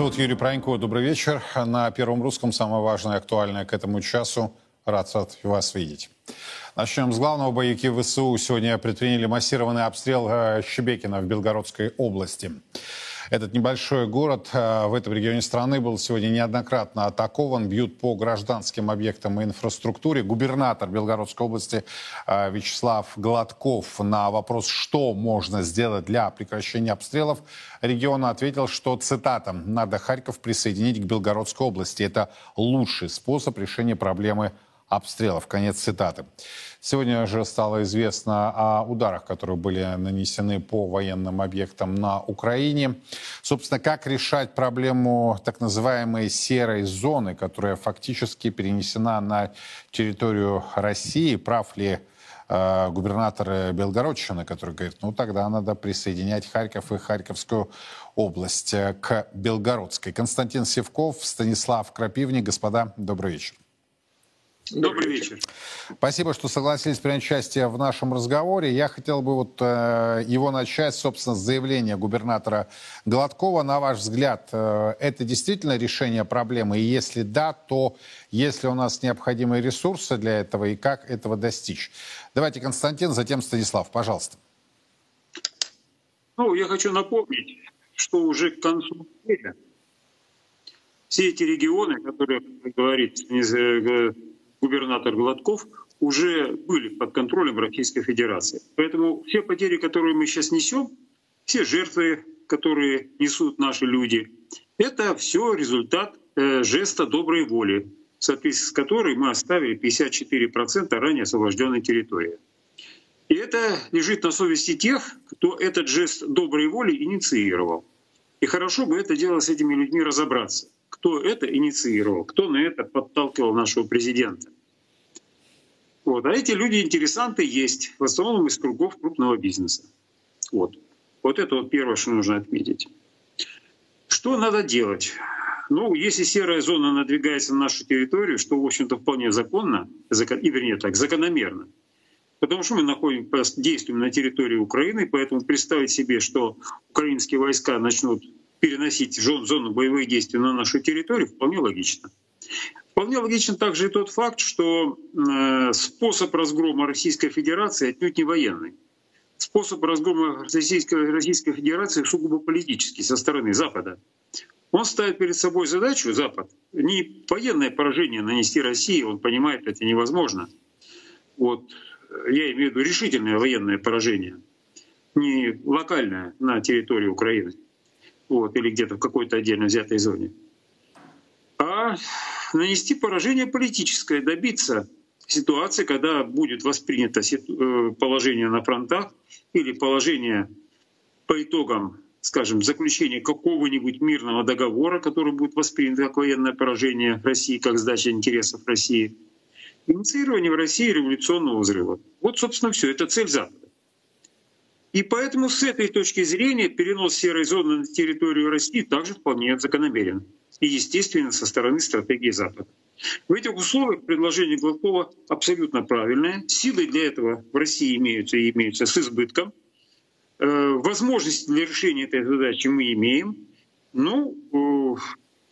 Зовут Юрий Пронько. Добрый вечер. На Первом Русском самое важное и актуальное к этому часу. Рад вас видеть. Начнем с главного. Боевики ВСУ сегодня предприняли массированный обстрел э, Щебекина в Белгородской области. Этот небольшой город э, в этом регионе страны был сегодня неоднократно атакован. Бьют по гражданским объектам и инфраструктуре. Губернатор Белгородской области э, Вячеслав Гладков на вопрос, что можно сделать для прекращения обстрелов региона, ответил, что, цитата, «надо Харьков присоединить к Белгородской области. Это лучший способ решения проблемы обстрелов». Конец цитаты. Сегодня же стало известно о ударах, которые были нанесены по военным объектам на Украине. Собственно, как решать проблему так называемой серой зоны, которая фактически перенесена на территорию России? Прав ли э, губернатор Белгородчины, который говорит, ну тогда надо присоединять Харьков и Харьковскую область к Белгородской. Константин Севков, Станислав Крапивник. Господа, добрый вечер. Добрый вечер. Спасибо, что согласились принять участие в нашем разговоре. Я хотел бы вот э, его начать, собственно, с заявления губернатора Гладкова. На ваш взгляд, э, это действительно решение проблемы? И если да, то есть ли у нас необходимые ресурсы для этого и как этого достичь? Давайте, Константин, затем Станислав, пожалуйста. Ну, я хочу напомнить, что уже к концу года все эти регионы, которые, говорит губернатор Гладков, уже были под контролем Российской Федерации. Поэтому все потери, которые мы сейчас несем, все жертвы, которые несут наши люди, это все результат э, жеста доброй воли, в соответствии с которой мы оставили 54% ранее освобожденной территории. И это лежит на совести тех, кто этот жест доброй воли инициировал. И хорошо бы это дело с этими людьми разобраться кто это инициировал, кто на это подталкивал нашего президента. Вот. А эти люди интересанты есть, в основном из кругов крупного бизнеса. Вот. Вот это вот первое, что нужно отметить. Что надо делать? Ну, если серая зона надвигается на нашу территорию, что, в общем-то, вполне законно, и вернее так, закономерно, потому что мы находим, действуем на территории Украины, поэтому представить себе, что украинские войска начнут переносить зону боевых действий на нашу территорию, вполне логично. Вполне логичен также и тот факт, что э, способ разгрома Российской Федерации отнюдь не военный. Способ разгрома Российской, Российской Федерации сугубо политический со стороны Запада. Он ставит перед собой задачу, Запад, не военное поражение нанести России, он понимает, это невозможно. Вот, я имею в виду решительное военное поражение, не локальное на территории Украины вот, или где-то в какой-то отдельно взятой зоне, а нанести поражение политическое, добиться ситуации, когда будет воспринято э, положение на фронтах или положение по итогам, скажем, заключения какого-нибудь мирного договора, который будет воспринят как военное поражение России, как сдача интересов России, инициирование в России революционного взрыва. Вот, собственно, все. Это цель Запада. И поэтому с этой точки зрения перенос серой зоны на территорию России также вполне закономерен. И, естественно, со стороны стратегии Запада. В этих условиях предложение Гладкова абсолютно правильное. Силы для этого в России имеются и имеются с избытком. Э, возможности для решения этой задачи мы имеем. Ну,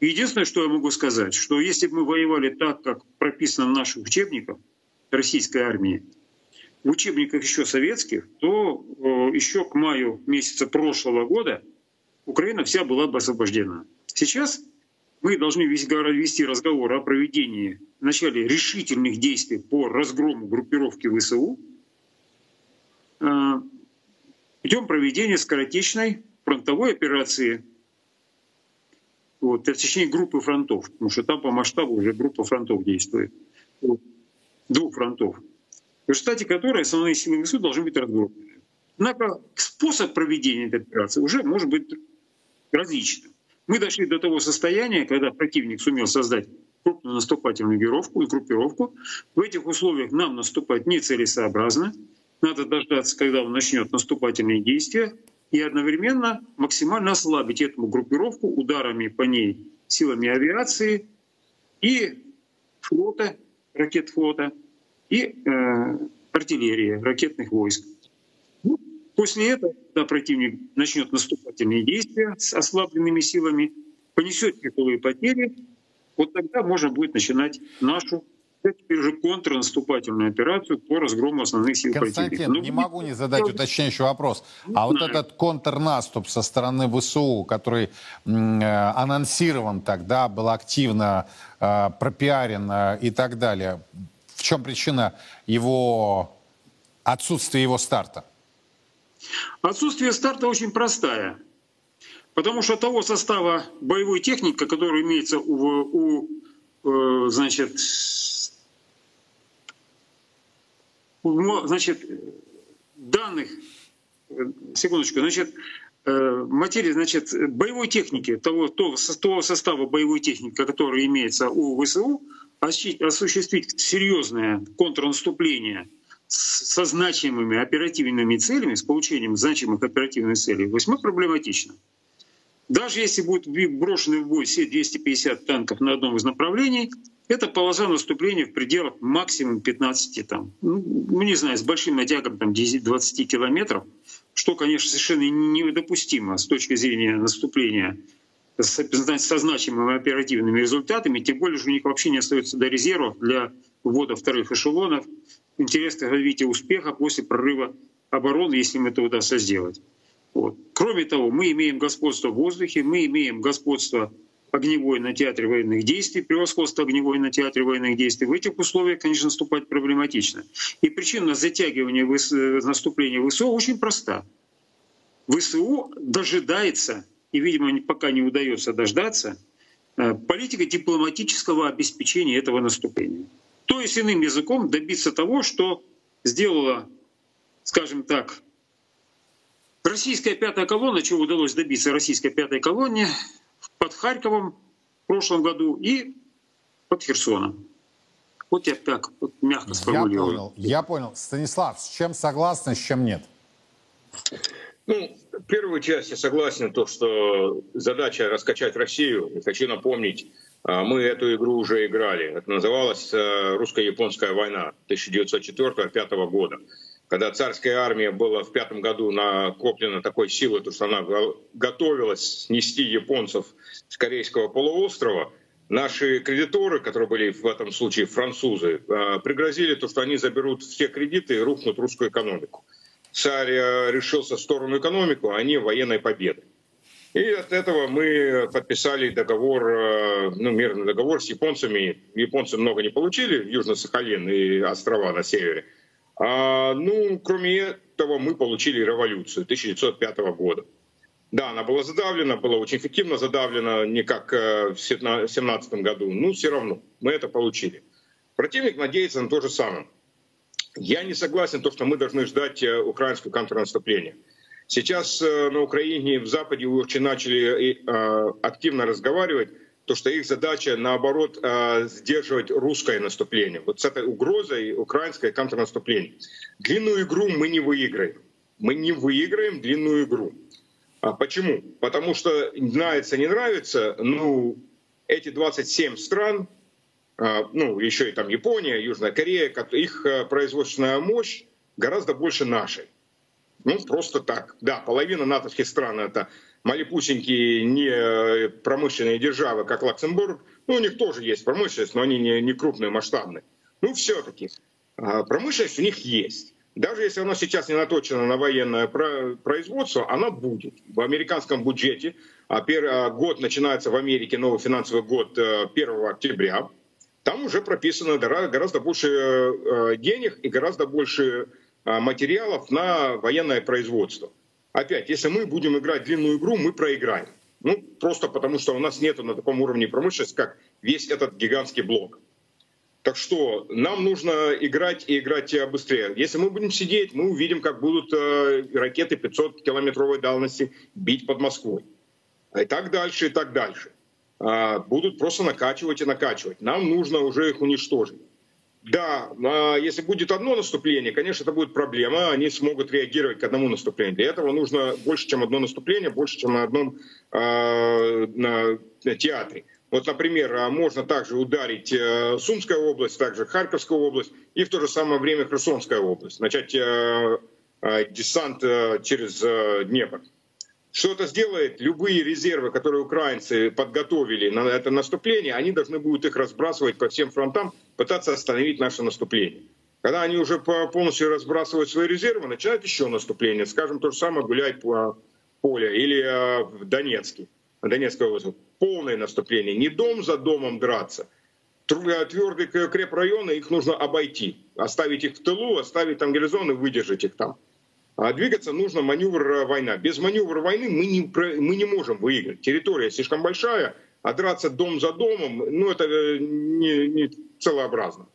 э, единственное, что я могу сказать, что если бы мы воевали так, как прописано в наших учебниках российской армии, в учебниках еще советских, то э, еще к маю месяца прошлого года Украина вся была бы освобождена. Сейчас мы должны вести разговор о проведении вначале решительных действий по разгрому группировки ВСУ. Э, путем проведения скоротечной фронтовой операции, вот, в течение группы фронтов, потому что там по масштабу уже группа фронтов действует, двух фронтов в результате которой основные силы ВСУ должны быть разгромлены. Однако способ проведения этой операции уже может быть различным. Мы дошли до того состояния, когда противник сумел создать крупную наступательную группировку и группировку. В этих условиях нам наступать нецелесообразно. Надо дождаться, когда он начнет наступательные действия, и одновременно максимально ослабить эту группировку ударами по ней силами авиации и флота, ракет флота — и э, артиллерии, ракетных войск. Ну, после этого, когда противник начнет наступательные действия с ослабленными силами понесет тяжелые потери, вот тогда можно будет начинать нашу теперь уже контрнаступательную операцию по разгрому основных сил Константин, противника. Ну, не могу не задать уточняющий вопрос. А вот этот контрнаступ со стороны ВСУ, который э, анонсирован тогда, был активно э, пропиарен э, и так далее, в чем причина его отсутствия его старта? Отсутствие старта очень простая. Потому что того состава боевой техники, который имеется у, у э, значит, значит, данных, секундочку, значит, э, материи, значит, боевой техники, того, того, того состава боевой техники, который имеется у ВСУ, осуществить серьезное контрнаступление со значимыми оперативными целями, с получением значимых оперативных целей, весьма проблематично. Даже если будут брошены в бой все 250 танков на одном из направлений, это полоса наступления в пределах максимум 15, там, ну, ну не знаю, с большим натягом там, 10-20 километров, что, конечно, совершенно недопустимо с точки зрения наступления со значимыми оперативными результатами, тем более, что у них вообще не остается до резервов для ввода вторых эшелонов, интересного развития успеха после прорыва обороны, если мы это удастся сделать. Вот. Кроме того, мы имеем господство в воздухе, мы имеем господство огневой на театре военных действий, превосходство огневой на театре военных действий. В этих условиях, конечно, наступать проблематично. И причина затягивания наступления ВСУ очень проста. ВСУ дожидается, и, видимо, пока не удается дождаться, э, политика дипломатического обеспечения этого наступления. То есть, иным языком, добиться того, что сделала, скажем так, Российская пятая колонна, чего удалось добиться российской пятой колонне под Харьковом в прошлом году и под Херсоном. Вот я так вот мягко сформулирую. Я понял, я понял. Станислав, с чем согласны, с чем нет? Ну, первую часть я согласен, то, что задача раскачать Россию. хочу напомнить, а, мы эту игру уже играли. Это называлась э, русско-японская война 1904-1905 года когда царская армия была в пятом году накоплена такой силой, то что она готовилась снести японцев с Корейского полуострова, наши кредиторы, которые были в этом случае французы, а, пригрозили то, что они заберут все кредиты и рухнут русскую экономику. Царь э, решился в сторону экономику, а они военной победы. И от этого мы подписали договор, э, ну, мирный договор с японцами. Японцы много не получили, Южно-Сахалин и острова на севере – а, ну, кроме этого, мы получили революцию 1905 года. Да, она была задавлена, была очень эффективно задавлена, не как э, в 2017 году, но все равно мы это получили. Противник надеется на то же самое. Я не согласен, то, что мы должны ждать э, украинское контрнаступление. Сейчас э, на Украине в Западе очень начали активно разговаривать то что их задача, наоборот, э, сдерживать русское наступление. Вот с этой угрозой украинское контрнаступление. Длинную игру мы не выиграем. Мы не выиграем длинную игру. А почему? Потому что нравится, не нравится, ну, эти 27 стран, э, ну, еще и там Япония, Южная Корея, их э, производственная мощь гораздо больше нашей. Ну, просто так. Да, половина натовских стран — это малепусенькие не э, промышленные державы, как Люксембург, ну, у них тоже есть промышленность, но они не, не крупные, масштабные. Ну, все-таки а, промышленность у них есть. Даже если она сейчас не наточена на военное производство, она будет. В американском бюджете, а а, год начинается в Америке, новый финансовый год 1 э, октября, там уже прописано гораздо больше э, денег и гораздо больше материалов на военное производство опять, если мы будем играть длинную игру, мы проиграем. Ну, просто потому что у нас нет на таком уровне промышленности, как весь этот гигантский блок. Так что нам нужно играть и играть быстрее. Если мы будем сидеть, мы увидим, как будут э, ракеты 500-километровой дальности бить под Москвой. И так дальше, и так дальше. А, будут просто накачивать и накачивать. Нам нужно уже их уничтожить. Да, а если будет одно наступление, конечно, это будет проблема. Они смогут реагировать к одному наступлению. Для этого нужно больше, чем одно наступление, больше, чем на одном э, на театре. Вот, например, можно также ударить э, Сумская область, также Харьковская область и в то же самое время Херсонская область. Начать э, э, десант через Днепр. Что это сделает, любые резервы, которые украинцы подготовили на это наступление, они должны будут их разбрасывать по всем фронтам, пытаться остановить наше наступление. Когда они уже полностью разбрасывают свои резервы, начинают еще наступление. Скажем, то же самое гулять по полю или э, в Донецке, Донецкой области. Полное наступление. Не дом за домом драться. Э, Твердые крепрайоны, их нужно обойти. Оставить их в тылу, оставить там гарнизон и выдержать их там. А двигаться нужно маневр э, война. Без маневра войны мы не, мы не можем выиграть. Территория слишком большая, а драться дом за домом, ну это не, не целообразно.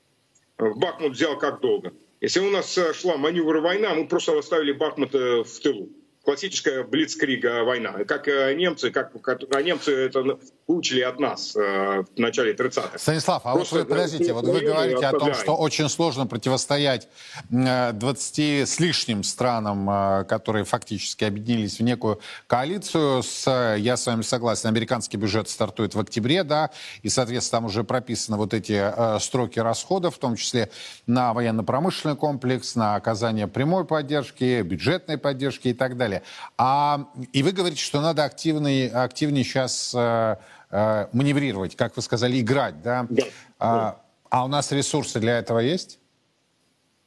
Бахмут взял как долго. Если у нас э, шла маневр война, мы просто оставили Бахмут э, в тылу классическая блицкрига война. Как э, немцы, как, а немцы это учили от нас э, в начале 30-х. Станислав, а Просто, вот вы подождите, вот вы говорите о том, что очень сложно противостоять 20 э, с лишним странам, которые фактически объединились в некую коалицию. С, я с вами согласен, американский бюджет стартует в октябре, да, и, соответственно, там уже прописаны вот эти строки расходов, в том числе на военно-промышленный комплекс, на оказание прямой поддержки, бюджетной поддержки и так далее далее. А, и вы говорите, что надо активнее, активнее сейчас э, э, маневрировать, как вы сказали, играть, да? Да. А, а у нас ресурсы для этого есть?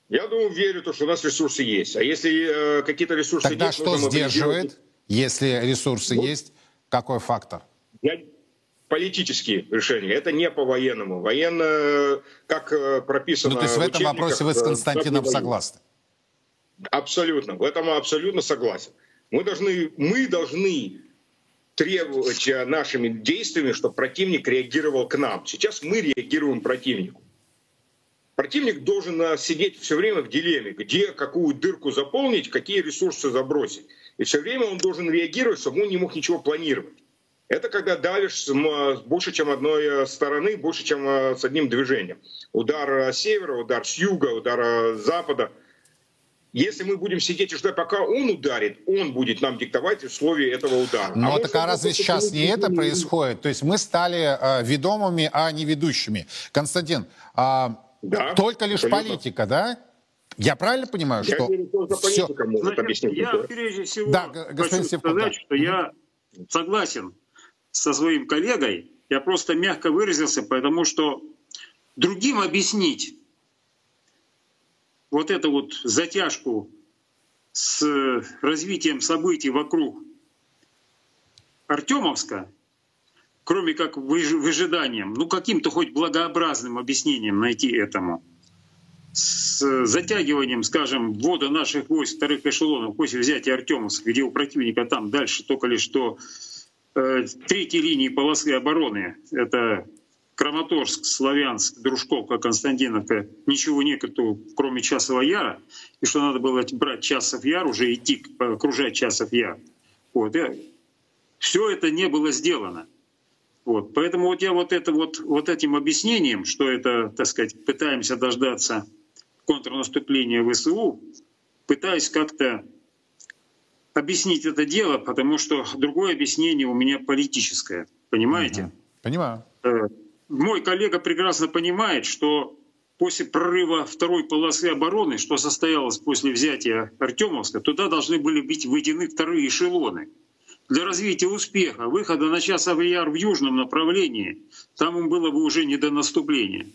Я думаю, верю, то, что у нас ресурсы есть. А если э, какие-то ресурсы Тогда есть, что сдерживает, если ресурсы вот. есть? Какой фактор? Я... Политические решения. Это не по военному. Военно, как э, прописано... Ну, то есть в этом вопросе вы с Константином согласны? Абсолютно. В этом абсолютно согласен. Мы должны, мы должны требовать э, нашими действиями, чтобы противник реагировал к нам. Сейчас мы реагируем противнику. Противник должен э, сидеть все время в дилемме, где какую дырку заполнить, какие ресурсы забросить. И все время он должен реагировать, чтобы он не мог ничего планировать. Это когда давишь больше, чем одной э, стороны, больше, чем с одним движением. Удар с севера, удар с юга, удар с запада – если мы будем сидеть и ждать, пока он ударит, он будет нам диктовать условия этого удара. Но а так а разве сейчас не это происходит? То есть мы стали э, ведомыми, а не ведущими. Константин, э, да, только лишь абсолютно. политика, да? Я правильно понимаю, я что верю, что все... может Значит, объяснить. Я прежде всего да, хочу Севков, сказать, да. что я согласен со своим коллегой. Я просто мягко выразился, потому что другим объяснить вот эту вот затяжку с развитием событий вокруг Артемовска, кроме как выжиданием, ну каким-то хоть благообразным объяснением найти этому, с затягиванием, скажем, ввода наших войск вторых эшелонов после взятия Артемовска, где у противника там дальше только лишь что э, третьей линии полосы обороны, это Краматорск, Славянск, Дружковка, Константиновка, ничего нету, кроме Часова Яра, и что надо было брать Часов Яр, уже идти, окружать Часов Яр. Вот. И все это не было сделано. Вот. Поэтому вот я вот, это вот, вот этим объяснением, что это, так сказать, пытаемся дождаться контрнаступления ВСУ, пытаюсь как-то объяснить это дело, потому что другое объяснение у меня политическое. Понимаете? Понимаю. Мой коллега прекрасно понимает, что после прорыва второй полосы обороны, что состоялось после взятия Артемовска, туда должны были быть введены вторые эшелоны. Для развития успеха, выхода на час Авияр в южном направлении, там им было бы уже не до наступления.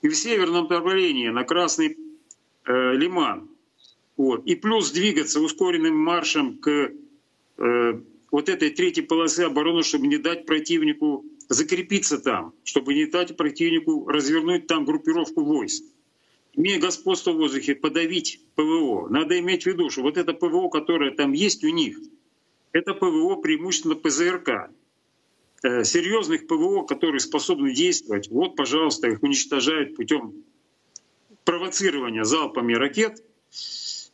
И в северном направлении, на Красный э, Лиман. Вот. И плюс двигаться ускоренным маршем к э, вот этой третьей полосы обороны, чтобы не дать противнику закрепиться там, чтобы не дать противнику развернуть там группировку войск. Имея господство в воздухе, подавить ПВО. Надо иметь в виду, что вот это ПВО, которое там есть у них, это ПВО преимущественно ПЗРК. Э, серьезных ПВО, которые способны действовать, вот, пожалуйста, их уничтожают путем провоцирования залпами ракет,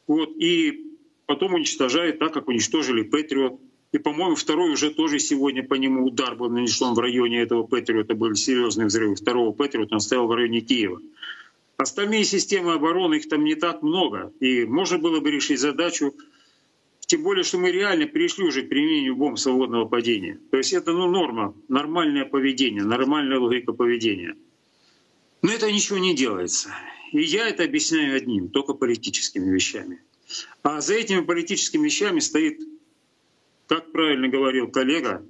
вот, и потом уничтожают так, как уничтожили Патриот и, по-моему, второй уже тоже сегодня по нему удар был нанесен в районе этого Патриота. Были серьезные взрывы. Второго Патриота он стоял в районе Киева. Остальные системы обороны, их там не так много. И можно было бы решить задачу, тем более, что мы реально перешли уже к применению бомб свободного падения. То есть это ну, норма, нормальное поведение, нормальная логика поведения. Но это ничего не делается. И я это объясняю одним, только политическими вещами. А за этими политическими вещами стоит как правильно говорил коллега,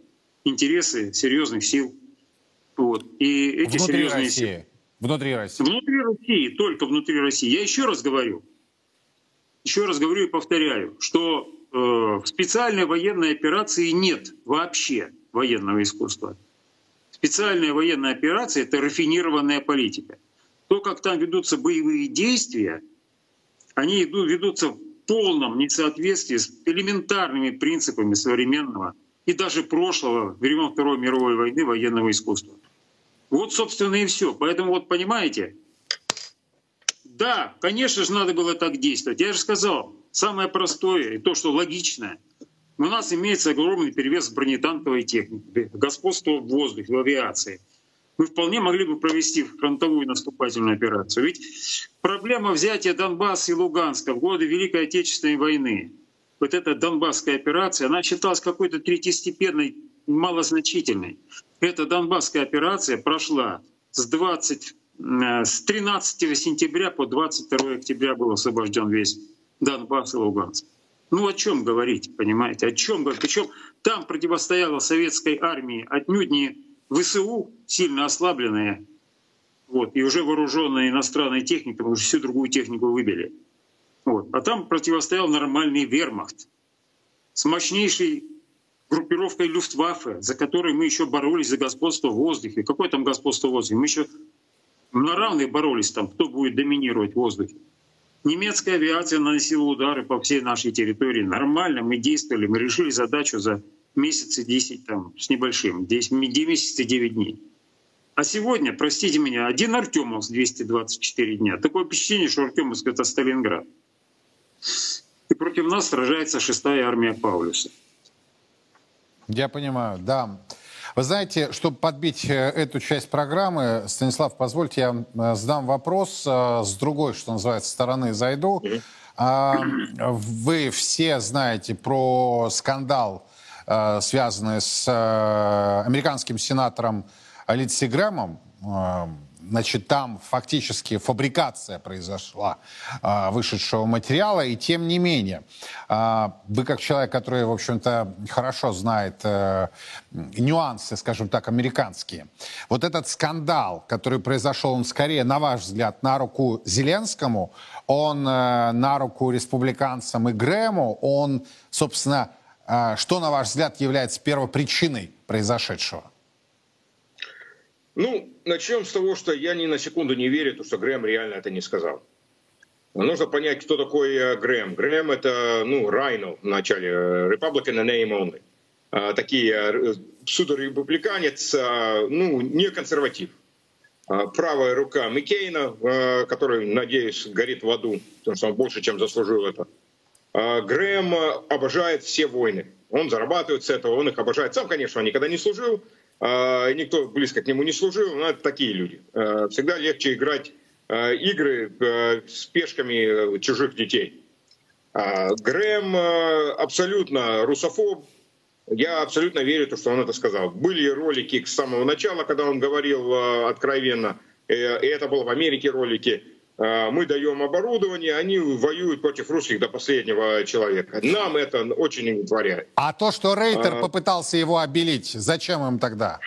интересы серьезных сил. Вот. И эти внутри серьезные России. силы. Внутри России. Внутри России, только внутри России. Я еще раз говорю, еще раз говорю и повторяю, что э, в специальной военной операции нет вообще военного искусства. Специальная военная операция — это рафинированная политика. То, как там ведутся боевые действия, они идут, ведутся полном несоответствии с элементарными принципами современного и даже прошлого времен Второй мировой войны военного искусства. Вот, собственно, и все. Поэтому вот понимаете, да, конечно же, надо было так действовать. Я же сказал, самое простое и то, что логичное. У нас имеется огромный перевес бронетанковой технике, господство в воздухе, в авиации. Мы вполне могли бы провести фронтовую наступательную операцию. Ведь проблема взятия Донбасса и Луганска в годы Великой Отечественной войны, вот эта Донбасская операция, она считалась какой-то третьестепенной, малозначительной. Эта Донбасская операция прошла с 20 Э, с 13 сентября по 22 октября был освобожден весь Донбасс и Луганск. Ну о чем говорить, понимаете? О чем говорить? Причем там противостояла советской армии отнюдь не ВСУ, сильно ослабленные, вот, и уже вооруженные иностранной техникой, потому что всю другую технику выбили. Вот. А там противостоял нормальный вермахт с мощнейшей группировкой Люфтваффе, за которой мы еще боролись за господство в воздухе. Какое там господство в воздухе? Мы еще на равных боролись там, кто будет доминировать в воздухе. Немецкая авиация наносила удары по всей нашей территории. Нормально мы действовали, мы решили задачу за месяцы 10 там, с небольшим, 10, 10 месяцев 9 дней. А сегодня, простите меня, один Артемовск 224 дня. Такое впечатление, что Артемовск — это Сталинград. И против нас сражается шестая армия Паулюса. Я понимаю, да. Вы знаете, чтобы подбить э, эту часть программы, Станислав, позвольте я э, задам вопрос э, с другой, что называется, стороны зайду. А, вы все знаете про скандал, связанный с американским сенатором Линдси Грэмом, Значит, там фактически фабрикация произошла э, вышедшего материала, и тем не менее, э, вы как человек, который, в общем-то, хорошо знает э, нюансы, скажем так, американские, вот этот скандал, который произошел, он скорее, на ваш взгляд, на руку Зеленскому, он э, на руку республиканцам и Грэму, он, собственно, э, что, на ваш взгляд, является первопричиной произошедшего? Ну, начнем с того, что я ни на секунду не верю, что Грэм реально это не сказал. Нужно понять, кто такой э, Грэм. Грэм это, ну, Райно в начале, э, Republican name only. А, такие э, псевдореспубликанец, а, ну, не консерватив. А, правая рука Миккейна, который, надеюсь, горит в аду, потому что он больше, чем заслужил это. Грэм обожает все войны. Он зарабатывает с этого, он их обожает. Сам, конечно, он никогда не служил, а, никто близко к нему не служил, но это такие люди. А, всегда легче играть а, игры с пешками чужих детей. Грэм абсолютно русофоб, я абсолютно верю, что он это сказал. Были ролики с самого начала, когда он говорил откровенно, э, и это было в Америке ролики, мы даем оборудование, они воюют против русских до последнего человека. Нам это очень не удовлетворяет. А то, что Рейтер а... попытался его обелить, зачем им тогда?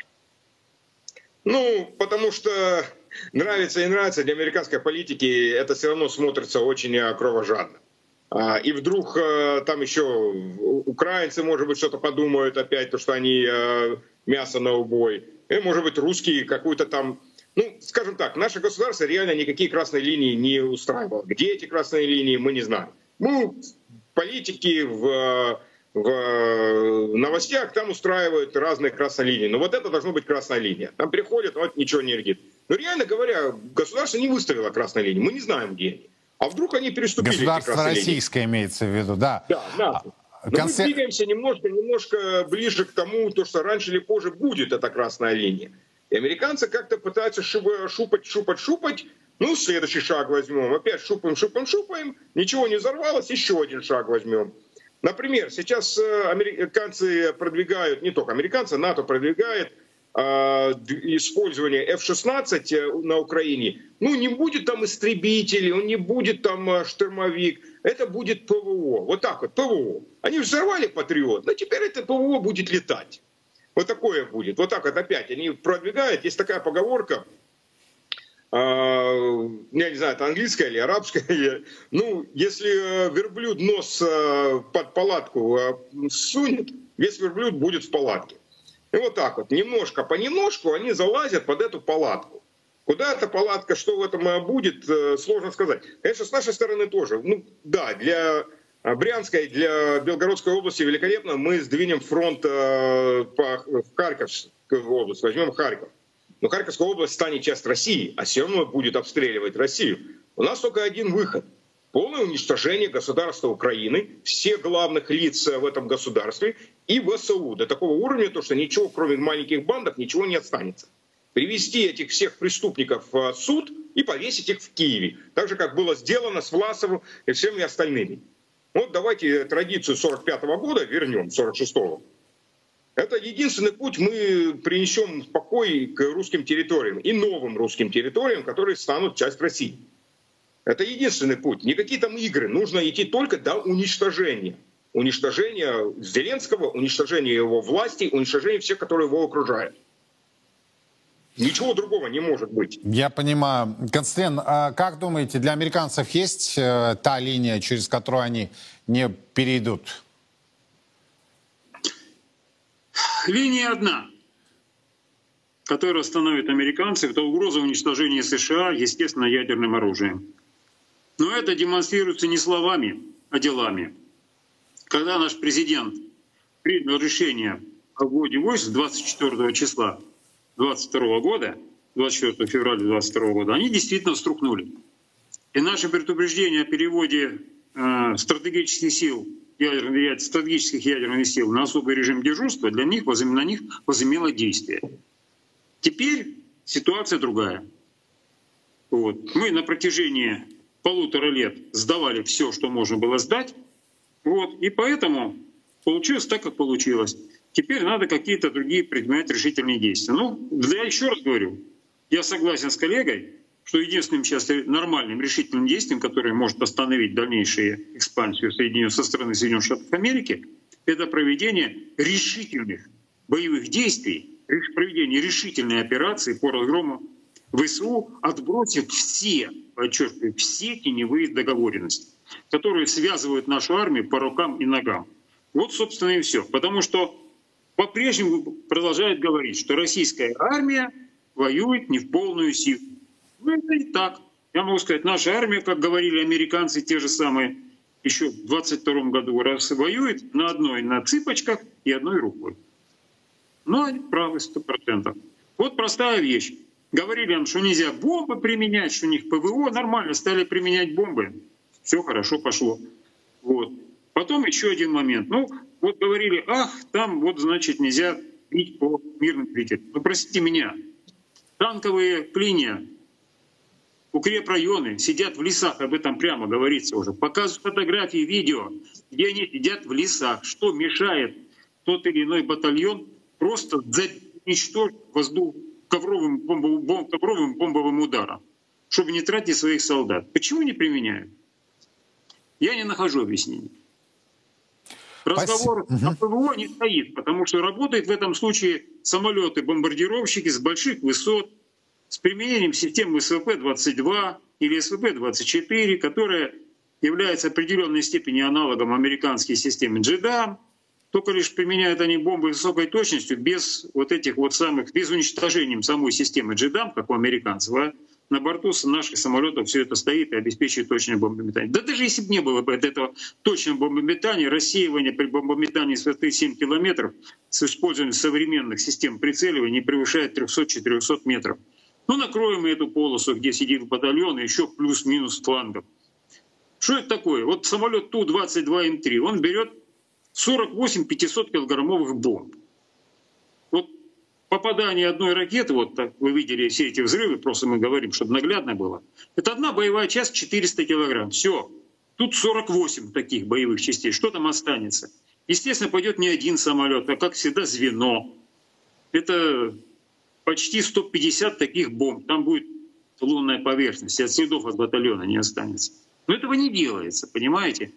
Ну, потому что нравится и нравится, для американской политики это все равно смотрится очень кровожадно. А, и вдруг э, там еще украинцы, может быть, что-то подумают опять, то, что они э, мясо на убой. И, может быть, русские какую-то там ну, скажем так, наше государство реально никакие красные линии не устраивало. Где эти красные линии, мы не знаем. Ну, политики в, в новостях там устраивают разные красные линии. Но вот это должно быть красная линия. Там приходят, вот ничего не рядит. Но реально говоря, государство не выставило красной линии. Мы не знаем, где они. А вдруг они переступили Государство российское линии? имеется в виду, да. Да, да. А, Но конце... мы двигаемся немножко, немножко ближе к тому, то, что раньше или позже будет эта красная линия. И американцы как-то пытаются шупать, шупать, шупать. Ну, следующий шаг возьмем. Опять шупаем, шупаем, шупаем. Ничего не взорвалось, еще один шаг возьмем. Например, сейчас э, американцы продвигают, не только американцы, НАТО продвигает использования F-16 на Украине, ну не будет там истребителей, он не будет там штурмовик, это будет ПВО. Вот так вот, ПВО. Они взорвали Патриот, но теперь это ПВО будет летать. Вот такое будет. Вот так вот опять они продвигают. Есть такая поговорка, а, я не знаю, это английская или арабская. Ну, если э, верблюд нос э, под палатку э, сунет, весь верблюд будет в палатке. И вот так вот, немножко понемножку они залазят под эту палатку. Куда эта палатка, что в этом будет, сложно сказать. Конечно, с нашей стороны тоже. Ну, да, для Брянской, для Белгородской области великолепно. Мы сдвинем фронт по, в Харьковскую область, возьмем Харьков. Но Харьковская область станет часть России, а все равно будет обстреливать Россию. У нас только один выход – полное уничтожение государства Украины, всех главных лиц в этом государстве и ВСУ до такого уровня, то, что ничего, кроме маленьких бандов, ничего не останется. Привести этих всех преступников в суд и повесить их в Киеве. Так же, как было сделано с Власовым и всеми остальными. Вот давайте традицию 45 -го года вернем, 46-го. Это единственный путь, мы принесем покой к русским территориям и новым русским территориям, которые станут часть России. Это единственный путь. Не какие там игры. Нужно идти только до уничтожения. Уничтожения Зеленского, уничтожения его власти, уничтожения всех, которые его окружают. Ничего другого не может быть. Я понимаю. Константин, а как думаете, для американцев есть э, та линия, через которую они не перейдут? Линия одна, которая остановит американцев, это угроза уничтожения США, естественно, ядерным оружием. Но это демонстрируется не словами, а делами. Когда наш президент принял решение о вводе войск 24 числа 22 года, 24 февраля 22 года, они действительно струхнули. И наше предупреждение о переводе э, стратегических сил ядерных, стратегических ядерных сил на особый режим дежурства, для них, на них возымело действие. Теперь ситуация другая. Вот. Мы на протяжении полутора лет сдавали все, что можно было сдать, вот. и поэтому получилось так, как получилось. Теперь надо какие-то другие предпринимать решительные действия. Ну, я еще раз говорю, я согласен с коллегой, что единственным сейчас нормальным решительным действием, которое может остановить дальнейшую экспансию Соединенных со стороны Соединенных Штатов Америки, это проведение решительных боевых действий, проведение решительной операции по разгрому ВСУ, отбросив все, подчеркиваю, все теневые договоренности, которые связывают нашу армию по рукам и ногам. Вот, собственно, и все. Потому что по-прежнему продолжают говорить, что российская армия воюет не в полную силу. Ну, это и так. Я могу сказать, наша армия, как говорили американцы, те же самые, еще в 22 году раз воюет на одной на цыпочках и одной рукой. Ну, они правы, сто процентов. Вот простая вещь. Говорили нам, что нельзя бомбы применять, что у них ПВО нормально, стали применять бомбы. Все хорошо пошло. Вот. Потом еще один момент. Ну, вот говорили, ах, там вот, значит, нельзя бить по мирным жителям. Ну, простите меня, танковые клинья укрепрайоны сидят в лесах, об этом прямо говорится уже. Показывают фотографии, видео, где они сидят в лесах. Что мешает тот или иной батальон просто уничтожить воздух ковровым бомбовым, ковровым бомбовым ударом, чтобы не тратить своих солдат. Почему не применяют? Я не нахожу объяснений. Разговор Спасибо. о ПВО не стоит, потому что работают в этом случае самолеты-бомбардировщики с больших высот, с применением системы СВП-22 или СВП-24, которая является определенной степени аналогом американской системы JDAM, только лишь применяют они бомбы высокой точностью, без вот этих вот самых, без уничтожения самой системы JDAM, как у американцев, а на борту наших самолетов все это стоит и обеспечивает точное бомбометание. Да даже если бы не было бы этого точного бомбометания, рассеивание при бомбометании с высоты 7 километров с использованием современных систем прицеливания не превышает 300-400 метров. Ну, накроем мы эту полосу, где сидит батальон, еще плюс-минус флангов. Что это такое? Вот самолет Ту-22М3, он берет 48 500-килограммовых бомб. Попадание одной ракеты, вот так вы видели все эти взрывы, просто мы говорим, чтобы наглядно было. Это одна боевая часть 400 килограмм. Все. Тут 48 таких боевых частей. Что там останется? Естественно, пойдет не один самолет, а как всегда звено. Это почти 150 таких бомб. Там будет лунная поверхность, и от следов от батальона не останется. Но этого не делается, понимаете?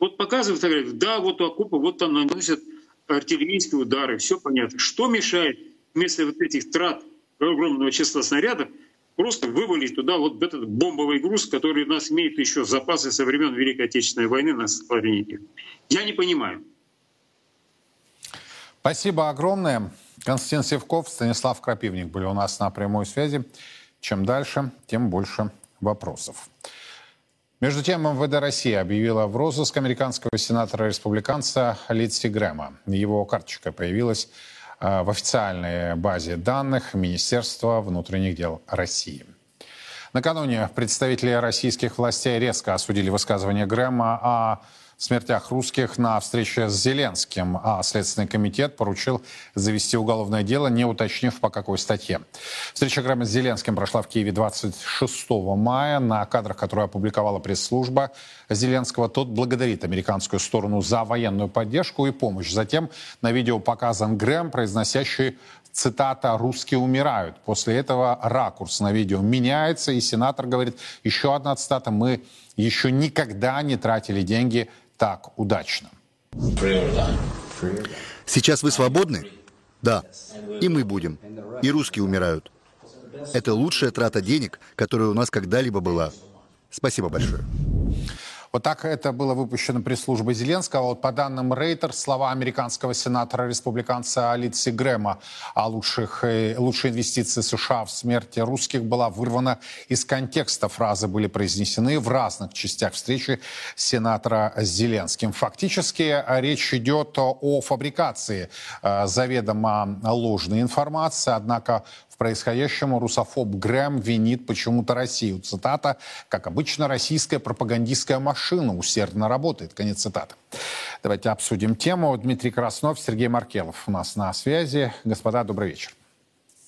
Вот показывают, говорят, да, вот у окопа, вот там наносят артиллерийские удары, все понятно. Что мешает вместо вот этих трат огромного числа снарядов просто вывалить туда вот этот бомбовый груз, который у нас имеет еще запасы со времен Великой Отечественной войны на складе. Я не понимаю. Спасибо огромное. Константин Севков, Станислав Крапивник были у нас на прямой связи. Чем дальше, тем больше вопросов. Между тем, МВД России объявила в розыск американского сенатора-республиканца Литси Грэма. Его карточка появилась в официальной базе данных Министерства внутренних дел России. Накануне представители российских властей резко осудили высказывание Грэма о смертях русских на встрече с Зеленским, а Следственный комитет поручил завести уголовное дело, не уточнив по какой статье. Встреча Грэма с Зеленским прошла в Киеве 26 мая. На кадрах, которые опубликовала пресс-служба Зеленского, тот благодарит американскую сторону за военную поддержку и помощь. Затем на видео показан Грэм, произносящий цитата «русские умирают». После этого ракурс на видео меняется, и сенатор говорит, еще одна цитата, мы еще никогда не тратили деньги так удачно. Сейчас вы свободны? Да. И мы будем. И русские умирают. Это лучшая трата денег, которая у нас когда-либо была. Спасибо большое. Вот так это было выпущено пресс-службой Зеленского. Вот по данным Рейтер, слова американского сенатора-республиканца Алитси Грэма о лучших, э, лучшей инвестиции США в смерти русских была вырвана из контекста. Фразы были произнесены в разных частях встречи сенатора с Зеленским. Фактически э, речь идет о фабрикации э, заведомо ложной информации, однако в происходящем русофоб Грэм винит почему-то Россию. Цитата, как обычно, российская пропагандистская машина усердно работает. Конец цитаты. Давайте обсудим тему. Дмитрий Краснов, Сергей Маркелов у нас на связи. Господа, добрый вечер.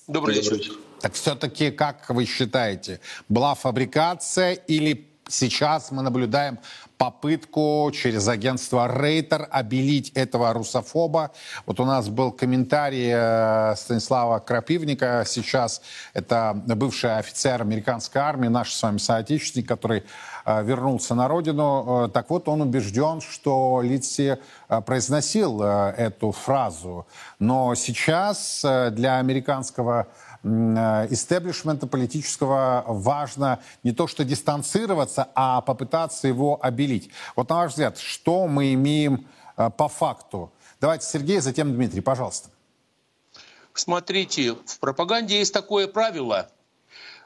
Добрый вечер. Так все-таки, как вы считаете, была фабрикация или сейчас мы наблюдаем попытку через агентство Рейтер обелить этого русофоба. Вот у нас был комментарий э, Станислава Крапивника. Сейчас это бывший офицер американской армии, наш с вами соотечественник, который э, вернулся на родину. Э, так вот, он убежден, что Литси произносил эту фразу. Но сейчас для американского истеблишмента политического важно не то что дистанцироваться, а попытаться его обелить. Вот на ваш взгляд, что мы имеем э, по факту? Давайте Сергей, затем Дмитрий, пожалуйста. Смотрите, в пропаганде есть такое правило,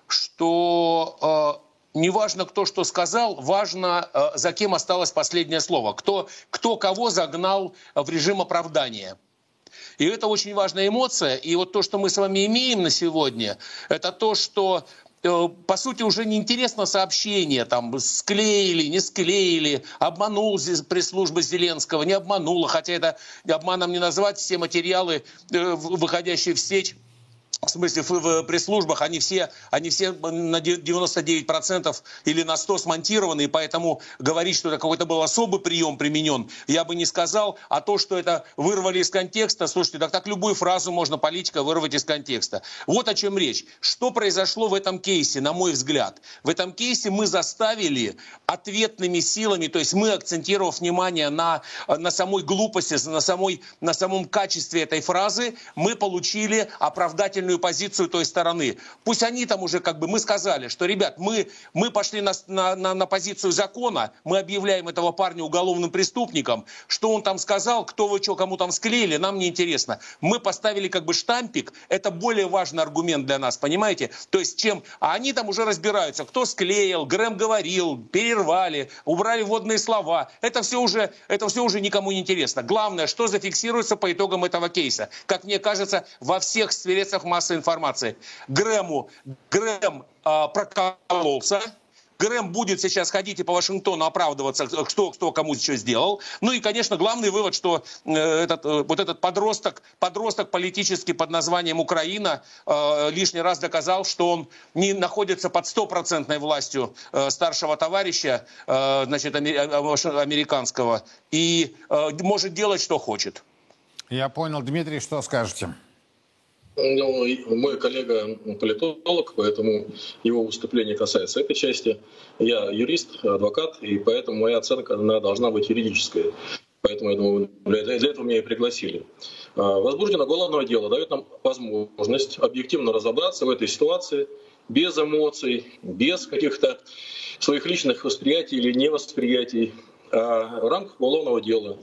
что э, неважно, кто что сказал, важно, э, за кем осталось последнее слово, кто, кто кого загнал в режим оправдания. И это очень важная эмоция. И вот то, что мы с вами имеем на сегодня, это то, что э, по сути, уже не интересно сообщение, там, склеили, не склеили, обманул пресс-служба Зеленского, не обманула, хотя это обманом не назвать, все материалы, э, выходящие в сеть, в смысле в пресс-службах, они все, они все на 99% или на 100 смонтированы, и поэтому говорить, что это какой-то был особый прием применен, я бы не сказал, а то, что это вырвали из контекста, слушайте, так, так любую фразу можно политика вырвать из контекста. Вот о чем речь. Что произошло в этом кейсе, на мой взгляд? В этом кейсе мы заставили ответными силами, то есть мы, акцентировав внимание на, на самой глупости, на, самой, на самом качестве этой фразы, мы получили оправдательную правильную позицию той стороны. Пусть они там уже как бы, мы сказали, что, ребят, мы, мы пошли на, на, на, на позицию закона, мы объявляем этого парня уголовным преступником, что он там сказал, кто вы что, кому там склеили, нам не интересно. Мы поставили как бы штампик, это более важный аргумент для нас, понимаете? То есть чем, а они там уже разбираются, кто склеил, Грэм говорил, перервали, убрали вводные слова. Это все уже, это все уже никому не интересно. Главное, что зафиксируется по итогам этого кейса. Как мне кажется, во всех средствах массовой массовой информации. Грэму, Грэм э, прокололся, Грэм будет сейчас ходить и по Вашингтону оправдываться, кто, кто кому что сделал. Ну и, конечно, главный вывод, что э, этот, э, вот этот подросток, подросток политический под названием Украина э, лишний раз доказал, что он не находится под стопроцентной властью э, старшего товарища, э, значит, э, американского, и э, может делать, что хочет. Я понял. Дмитрий, что скажете? Ну, мой коллега политолог, поэтому его выступление касается этой части. Я юрист, адвокат, и поэтому моя оценка она должна быть юридическая. Поэтому, я думаю, для этого меня и пригласили. А, возбуждено уголовное дело дает нам возможность объективно разобраться в этой ситуации без эмоций, без каких-то своих личных восприятий или невосприятий. А в рамках уголовного дела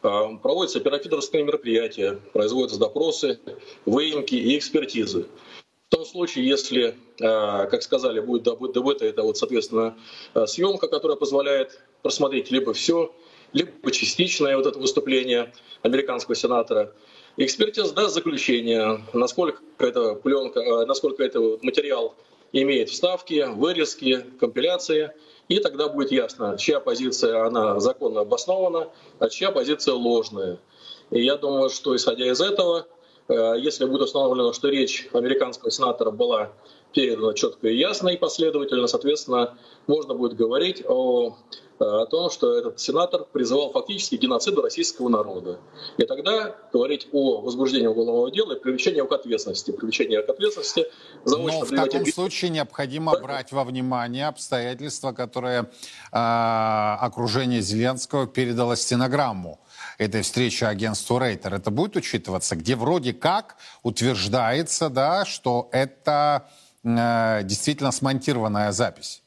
проводятся оперативно-розыскные мероприятия, производятся допросы, выемки и экспертизы. В том случае, если, а, как сказали, будет добыта это вот, соответственно, съемка, которая позволяет просмотреть либо все, либо частичное вот это выступление американского сенатора, экспертиза даст заключение, насколько эта пленка, насколько этот материал имеет вставки, вырезки, компиляции – и тогда будет ясно, чья позиция она законно обоснована, а чья позиция ложная. И я думаю, что исходя из этого, э, если будет установлено, что речь американского сенатора была передана четко и ясно и последовательно, соответственно, можно будет говорить о о том, что этот сенатор призывал фактически к геноциду российского народа. И тогда говорить о возбуждении уголовного дела и привлечении его к ответственности. Привлечение к ответственности заочно Но в таком обид... случае необходимо да? брать во внимание обстоятельства, которые э, окружение Зеленского передало стенограмму этой встречи агентству Рейтер. Это будет учитываться, где вроде как утверждается, да, что это э, действительно смонтированная запись.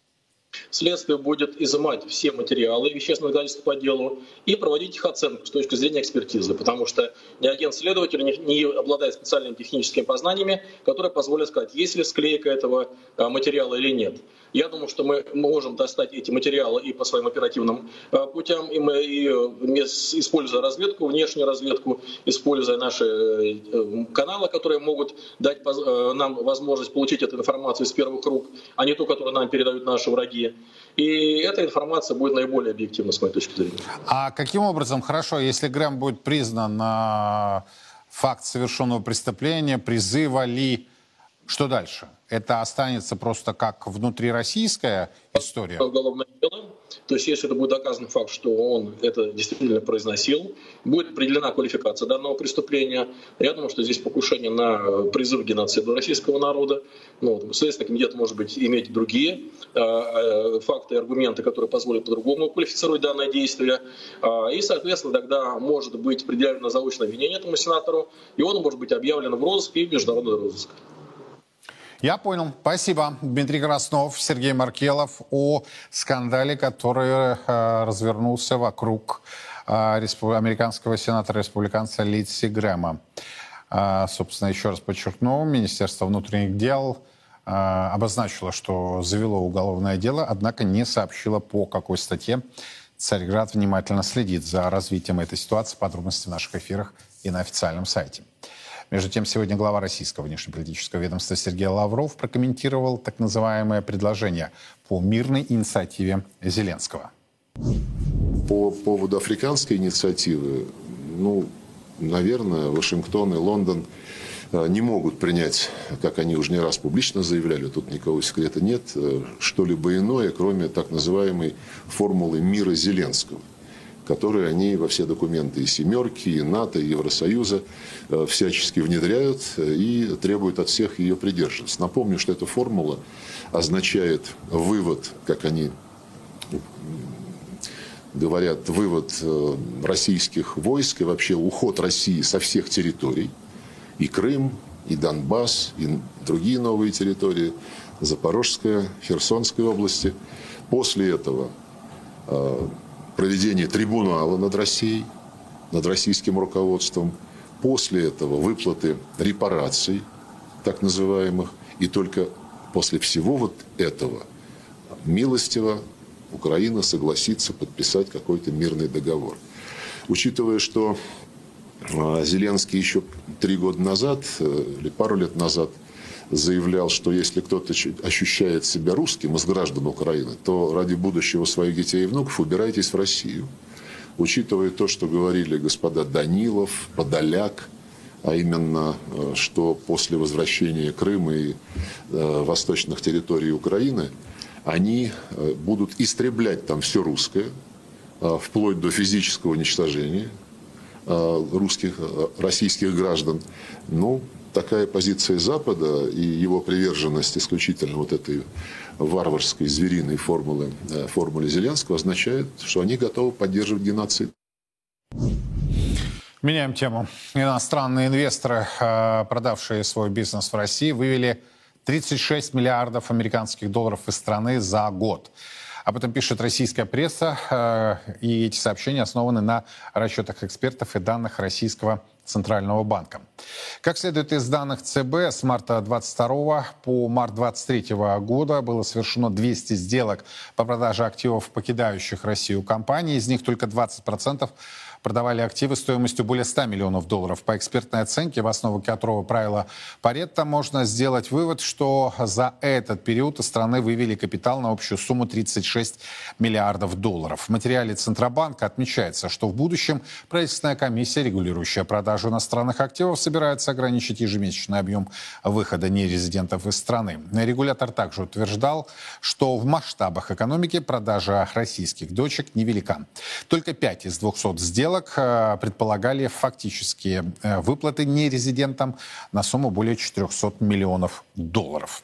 Следствие будет изымать все материалы вещественных доказательств по делу и проводить их оценку с точки зрения экспертизы, потому что ни один следователь не, не обладает специальными техническими познаниями, которые позволят сказать, есть ли склейка этого а, материала или нет. Я думаю, что мы можем достать эти материалы и по своим оперативным а, путям, и мы, и, используя разведку, внешнюю разведку, используя наши э, каналы, которые могут дать э, нам возможность получить эту информацию из первых рук, а не ту, которую нам передают наши враги. И эта информация будет наиболее объективна, с моей точки зрения. А каким образом, хорошо, если Грэм будет признан на факт совершенного преступления, призыва ли, что дальше? Это останется просто как внутрироссийская история? Уголовное дело то есть, если это будет доказан факт, что он это действительно произносил, будет определена квалификация данного преступления. Я думаю, что здесь покушение на призыв к геноциду российского народа. Ну, вот, Следственный комитет может быть иметь другие э, э, факты и аргументы, которые позволят по-другому квалифицировать данное действие. Э, и, соответственно, тогда может быть предъявлено заочное обвинение этому сенатору, и он может быть объявлен в розыск и в международный розыск. Я понял. Спасибо. Дмитрий Краснов, Сергей Маркелов о скандале, который э, развернулся вокруг э, американского сенатора республиканца Литси Грэма. Э, собственно, еще раз подчеркну, Министерство внутренних дел э, обозначило, что завело уголовное дело, однако не сообщило по какой статье. Царьград внимательно следит за развитием этой ситуации. Подробности в наших эфирах и на официальном сайте. Между тем, сегодня глава российского внешнеполитического ведомства Сергей Лавров прокомментировал так называемое предложение по мирной инициативе Зеленского. По поводу африканской инициативы, ну, наверное, Вашингтон и Лондон э, не могут принять, как они уже не раз публично заявляли, тут никакого секрета нет, э, что-либо иное, кроме так называемой формулы мира Зеленского которые они во все документы и «семерки», и НАТО, и Евросоюза э, всячески внедряют э, и требуют от всех ее придерживаться. Напомню, что эта формула означает вывод, как они говорят, вывод э, российских войск и вообще уход России со всех территорий, и Крым, и Донбасс, и другие новые территории, Запорожская, Херсонская области. После этого проведение трибунала над Россией, над российским руководством. После этого выплаты репараций, так называемых. И только после всего вот этого милостиво Украина согласится подписать какой-то мирный договор. Учитывая, что а, Зеленский еще три года назад э, или пару лет назад – заявлял, что если кто-то ощущает себя русским из граждан Украины, то ради будущего своих детей и внуков убирайтесь в Россию. Учитывая то, что говорили господа Данилов, Подоляк, а именно, э, что после возвращения Крыма и э, восточных территорий Украины они э, будут истреблять там все русское, э, вплоть до физического уничтожения русских, российских граждан. Ну, такая позиция Запада и его приверженность исключительно вот этой варварской звериной формулы, э, формуле Зеленского означает, что они готовы поддерживать геноцид. Меняем тему. Иностранные инвесторы, э, продавшие свой бизнес в России, вывели 36 миллиардов американских долларов из страны за год. Об этом пишет российская пресса, э, и эти сообщения основаны на расчетах экспертов и данных российского Центрального банка. Как следует из данных ЦБ, с марта 22 по март 23 года было совершено 200 сделок по продаже активов покидающих Россию компаний. Из них только 20% продавали активы стоимостью более 100 миллионов долларов. По экспертной оценке, в основу которого правила Паретта, можно сделать вывод, что за этот период из страны вывели капитал на общую сумму 36 миллиардов долларов. В материале Центробанка отмечается, что в будущем правительственная комиссия, регулирующая продажу иностранных активов, собирается ограничить ежемесячный объем выхода нерезидентов из страны. Регулятор также утверждал, что в масштабах экономики продажа российских дочек невелика. Только 5 из 200 сделок сделок э, предполагали фактические э, выплаты нерезидентам на сумму более 400 миллионов долларов.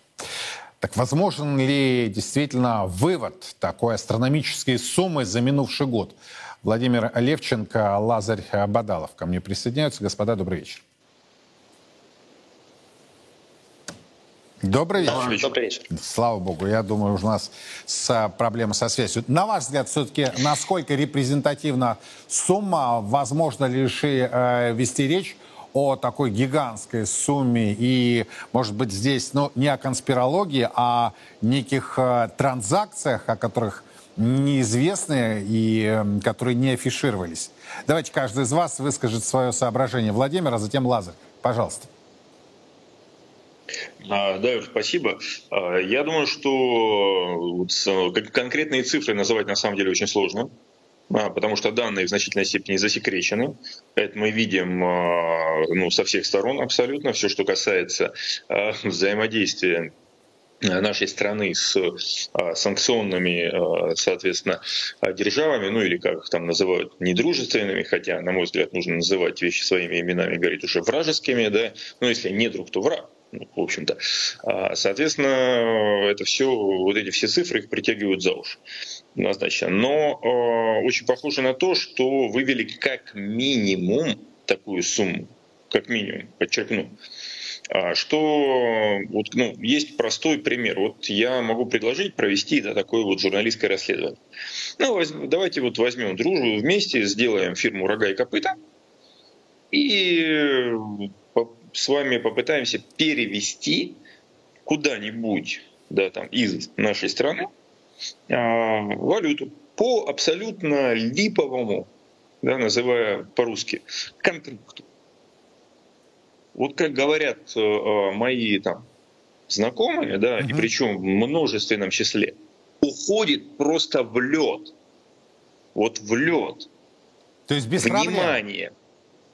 Так возможен ли действительно вывод такой астрономической суммы за минувший год? Владимир Левченко, Лазарь Бадалов ко мне присоединяются. Господа, добрый вечер. Добрый вечер. Добрый вечер. Слава богу, я думаю, у нас с, проблемы со связью. На ваш взгляд, все-таки, насколько репрезентативна сумма? Возможно ли э, вести речь о такой гигантской сумме и, может быть, здесь ну, не о конспирологии, а неких э, транзакциях, о которых неизвестные и э, которые не афишировались. Давайте каждый из вас выскажет свое соображение. Владимир, а затем Лазарь. Пожалуйста. А, да, спасибо. А, я думаю, что конкретные цифры называть на самом деле очень сложно а, потому что данные в значительной степени засекречены. Это мы видим ну, со всех сторон абсолютно. Все, что касается взаимодействия нашей страны с санкционными, соответственно, державами, ну или как их там называют, недружественными, хотя, на мой взгляд, нужно называть вещи своими именами, говорить уже вражескими, да, ну если не друг, то враг в общем-то. А, соответственно, это все, вот эти все цифры их притягивают за уши однозначно. Но э, очень похоже на то, что вывели как минимум такую сумму, как минимум, подчеркну, а, что вот, ну, есть простой пример. Вот я могу предложить провести да, такое вот журналистское расследование. Ну, воз, давайте вот возьмем дружбу вместе, сделаем фирму «Рога и копыта», и с вами попытаемся перевести куда-нибудь да, там, из нашей страны а, валюту по абсолютно липовому, да, называя по-русски, контракту. Вот как говорят э, мои там знакомые, да, uh-huh. и причем в множественном числе, уходит просто в лед. Вот в лед. То есть без Внимание. Проблем.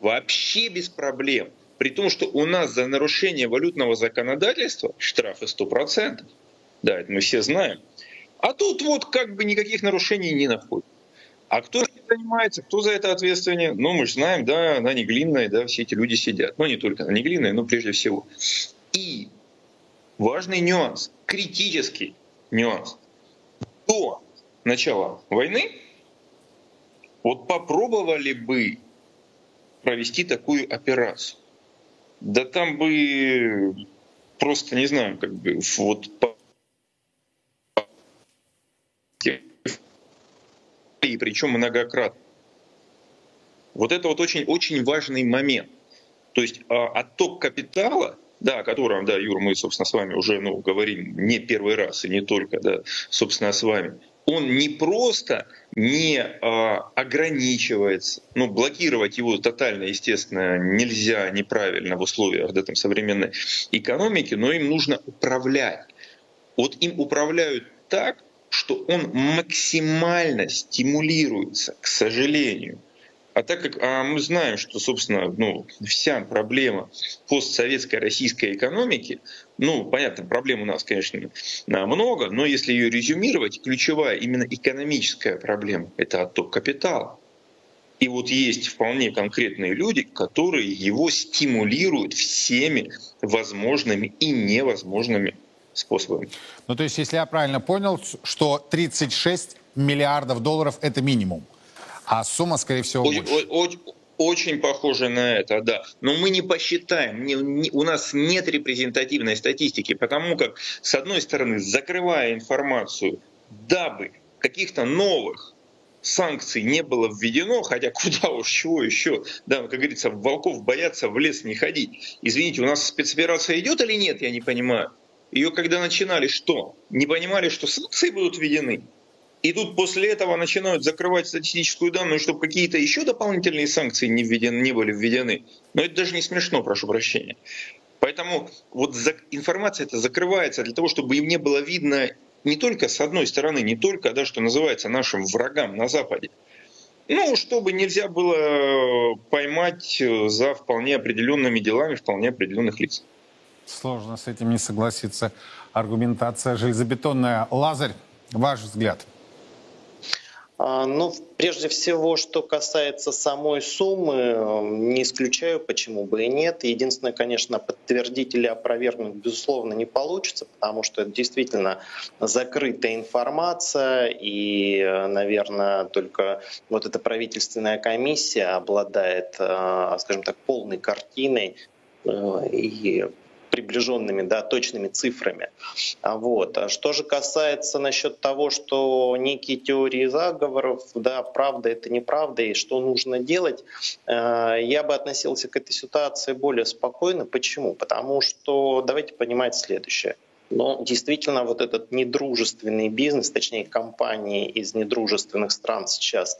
Вообще без проблем. При том, что у нас за нарушение валютного законодательства штрафы 100%. Да, это мы все знаем. А тут вот как бы никаких нарушений не находят. А кто этим занимается, кто за это ответственен? Ну, мы же знаем, да, на Неглинной, да, все эти люди сидят. Ну, не только на Неглинной, но прежде всего. И важный нюанс, критический нюанс. До начала войны вот попробовали бы провести такую операцию да там бы просто, не знаю, как бы вот и причем многократно. Вот это вот очень-очень важный момент. То есть а, отток капитала, да, о котором, да, Юр, мы, собственно, с вами уже ну, говорим не первый раз и не только, да, собственно, с вами, он не просто не а, ограничивается, ну, блокировать его тотально, естественно, нельзя неправильно в условиях да, там, современной экономики, но им нужно управлять. Вот им управляют так, что он максимально стимулируется, к сожалению. А так как а мы знаем, что, собственно, ну, вся проблема постсоветской российской экономики, ну, понятно, проблем у нас, конечно, много, но если ее резюмировать, ключевая именно экономическая проблема — это отток капитала. И вот есть вполне конкретные люди, которые его стимулируют всеми возможными и невозможными способами. Ну, то есть, если я правильно понял, что 36 миллиардов долларов – это минимум, а сумма, скорее всего, очень, больше. Очень, очень похоже на это, да. Но мы не посчитаем, не, не, у нас нет репрезентативной статистики, потому как, с одной стороны, закрывая информацию, дабы каких-то новых санкций не было введено, хотя куда уж чего еще, да, как говорится, волков боятся в лес не ходить. Извините, у нас спецоперация идет или нет, я не понимаю. Ее когда начинали, что? Не понимали, что санкции будут введены? И тут после этого начинают закрывать статистическую данную, чтобы какие-то еще дополнительные санкции не, введены, не были введены. Но это даже не смешно, прошу прощения. Поэтому вот информация эта закрывается для того, чтобы им не было видно не только с одной стороны, не только, да, что называется, нашим врагам на Западе, ну, чтобы нельзя было поймать за вполне определенными делами вполне определенных лиц. Сложно с этим не согласиться. Аргументация железобетонная. Лазарь, ваш взгляд – ну, прежде всего, что касается самой суммы, не исключаю, почему бы и нет. Единственное, конечно, подтвердить или опровергнуть, безусловно, не получится, потому что это действительно закрытая информация, и, наверное, только вот эта правительственная комиссия обладает, а, скажем так, полной картиной э, и приближенными, да, точными цифрами. А вот. А что же касается насчет того, что некие теории заговоров, да, правда это неправда, и что нужно делать, э, я бы относился к этой ситуации более спокойно. Почему? Потому что давайте понимать следующее. Но действительно вот этот недружественный бизнес, точнее компании из недружественных стран сейчас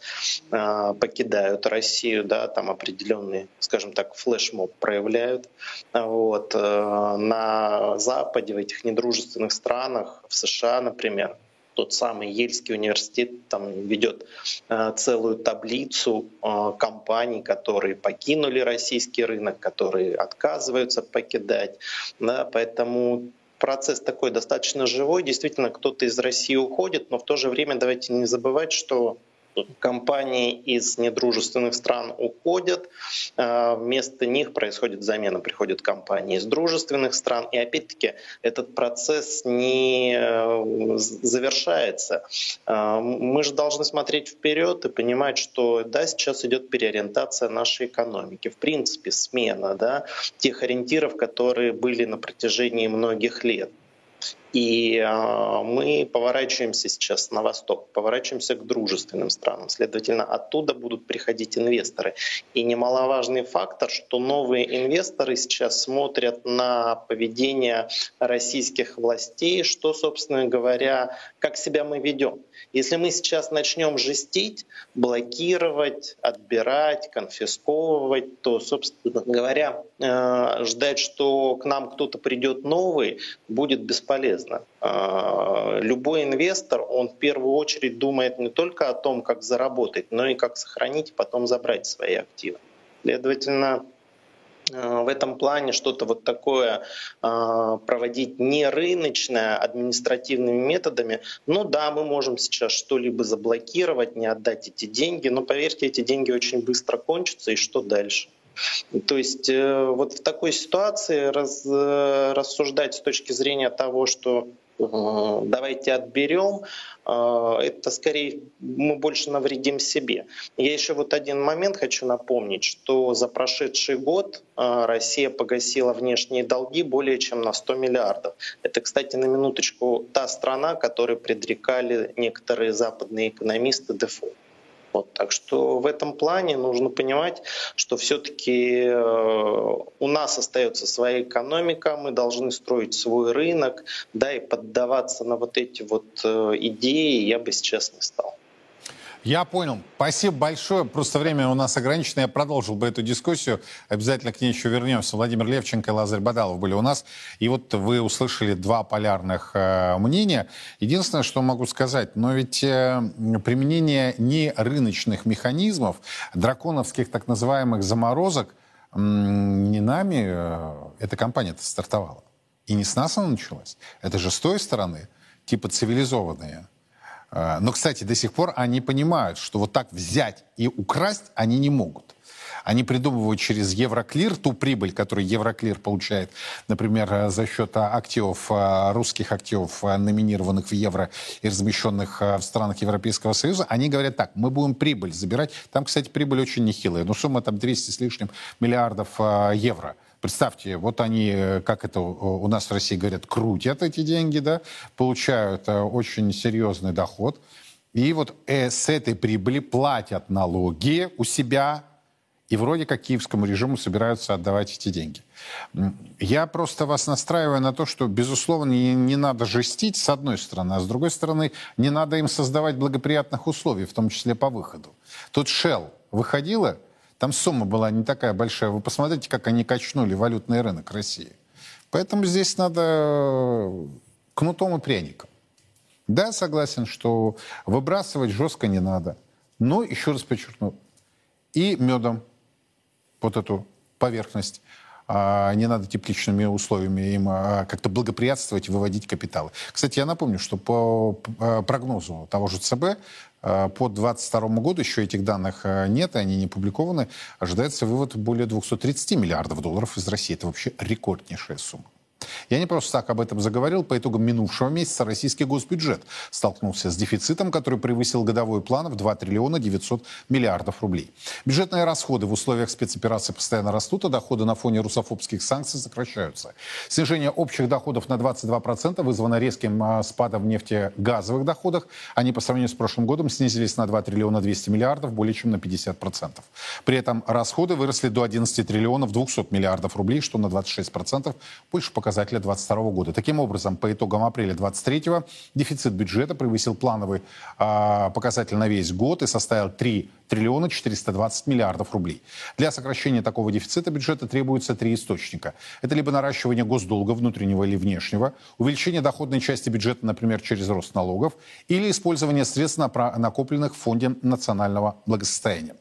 э, покидают Россию, да, там определенные, скажем так, флешмоб проявляют. Вот. Э, на Западе, в этих недружественных странах, в США, например, тот самый Ельский университет там ведет э, целую таблицу э, компаний, которые покинули российский рынок, которые отказываются покидать. Да, поэтому процесс такой достаточно живой. Действительно, кто-то из России уходит, но в то же время давайте не забывать, что компании из недружественных стран уходят, а, вместо них происходит замена, приходят компании из дружественных стран, и опять-таки этот процесс не э, завершается. А, мы же должны смотреть вперед и понимать, что да, сейчас идет переориентация нашей экономики, в принципе смена да, тех ориентиров, которые были на протяжении многих лет. И э, мы поворачиваемся сейчас на восток, поворачиваемся к дружественным странам. Следовательно, оттуда будут приходить инвесторы. И немаловажный фактор, что новые инвесторы сейчас смотрят на поведение российских властей, что, собственно говоря, как себя мы ведем. Если мы сейчас начнем жестить, блокировать, отбирать, конфисковывать, то, собственно говоря, э, ждать, что к нам кто-то придет новый, будет бесполезно бесполезно. А, любой инвестор, он в первую очередь думает не только о том, как заработать, но и как сохранить потом забрать свои активы. Следовательно, а, в этом плане что-то вот такое а, проводить не рыночное административными методами. Ну да, мы можем сейчас что-либо заблокировать, не отдать эти деньги, но поверьте, эти деньги очень быстро кончатся, и что дальше? То есть э, вот в такой ситуации раз, э, рассуждать с точки зрения того, что э, давайте отберем, это скорее мы больше навредим себе. Я еще вот один момент хочу напомнить, что за прошедший год Россия погасила внешние долги более чем на 100 миллиардов. Это, кстати, на минуточку та страна, которой предрекали некоторые западные экономисты дефолт. Вот, так что в этом плане нужно понимать, что все-таки э, у нас остается своя экономика, мы должны строить свой рынок, да, и поддаваться на вот эти вот э, идеи я бы сейчас не стал. Я понял. Спасибо большое. Просто время у нас ограничено. Я продолжил бы эту дискуссию. Обязательно к ней еще вернемся. Владимир Левченко и Лазарь Бадалов были у нас. И вот вы услышали два полярных э, мнения. Единственное, что могу сказать, но ведь э, применение не рыночных механизмов, драконовских так называемых заморозок, э, не нами э, эта компания-то стартовала. И не с нас она началась. Это же с той стороны, типа цивилизованные но, кстати, до сих пор они понимают, что вот так взять и украсть они не могут. Они придумывают через Евроклир ту прибыль, которую Евроклир получает, например, э, за счет активов, э, русских активов, номинированных в евро и размещенных в странах Европейского Союза. Они говорят так, мы будем прибыль забирать. Там, кстати, прибыль очень нехилая. Ну, сумма там 200 с лишним миллиардов евро. Представьте, вот они, э, как это у нас в России говорят, крутят эти деньги, да, получают э, очень серьезный доход. И вот э, с этой прибыли платят налоги у себя, и вроде как киевскому режиму собираются отдавать эти деньги. Я просто вас настраиваю на то, что, безусловно, не, не надо жестить, с одной стороны, а с другой стороны, не надо им создавать благоприятных условий, в том числе по выходу. Тут Shell выходила там сумма была не такая большая. Вы посмотрите, как они качнули валютный рынок России. Поэтому здесь надо э, кнутом и пряником. Да, согласен, что выбрасывать жестко не надо. Но, еще раз подчеркну, и медом вот эту поверхность а, не надо тепличными условиями им а, как-то благоприятствовать, выводить капиталы. Кстати, я напомню, что по э, прогнозу того же ЦБ по 2022 году, еще этих данных э, нет, и они не публикованы, ожидается вывод более 230 миллиардов долларов из России. Это вообще рекорднейшая сумма. Я не просто так об этом заговорил. По итогам минувшего месяца российский госбюджет столкнулся с дефицитом, который превысил годовой план в 2 триллиона 900 миллиардов рублей. Бюджетные расходы в условиях спецоперации постоянно растут, а доходы на фоне русофобских санкций сокращаются. Снижение общих доходов на 22% вызвано резким а, спадом в нефтегазовых доходах. Они по сравнению с прошлым годом снизились на 2 триллиона 200 миллиардов, более чем на 50%. При этом расходы выросли до 11 триллионов 200 миллиардов рублей, что на 26% больше показателей показателя 2022 года. Таким образом, по итогам апреля 2023 дефицит бюджета превысил плановый э, показатель на весь год и составил 3 триллиона 420 миллиардов рублей. Для сокращения такого дефицита бюджета требуется три источника. Это либо наращивание госдолга внутреннего или внешнего, увеличение доходной части бюджета, например, через рост налогов, или использование средств, накопленных в Фонде национального благосостояния.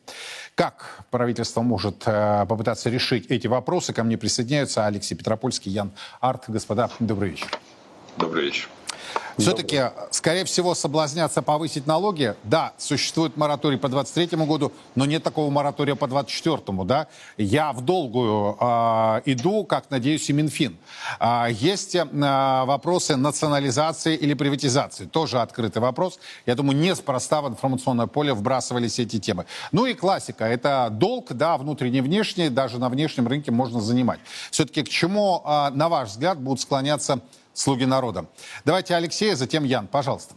Как правительство может э, попытаться решить эти вопросы? Ко мне присоединяются Алексей Петропольский, Ян Арт. Господа, добрый вечер. Добрый вечер. Все-таки, скорее всего, соблазняться повысить налоги. Да, существует мораторий по 23 году, но нет такого моратория по 24 да. Я в долгую э, иду, как, надеюсь, и Минфин. Э, есть э, вопросы национализации или приватизации. Тоже открытый вопрос. Я думаю, неспроста в информационное поле вбрасывались эти темы. Ну и классика. Это долг, да, внутренний, внешний. Даже на внешнем рынке можно занимать. Все-таки к чему, э, на ваш взгляд, будут склоняться «Слуги народа». Давайте Алексея, затем Ян, пожалуйста.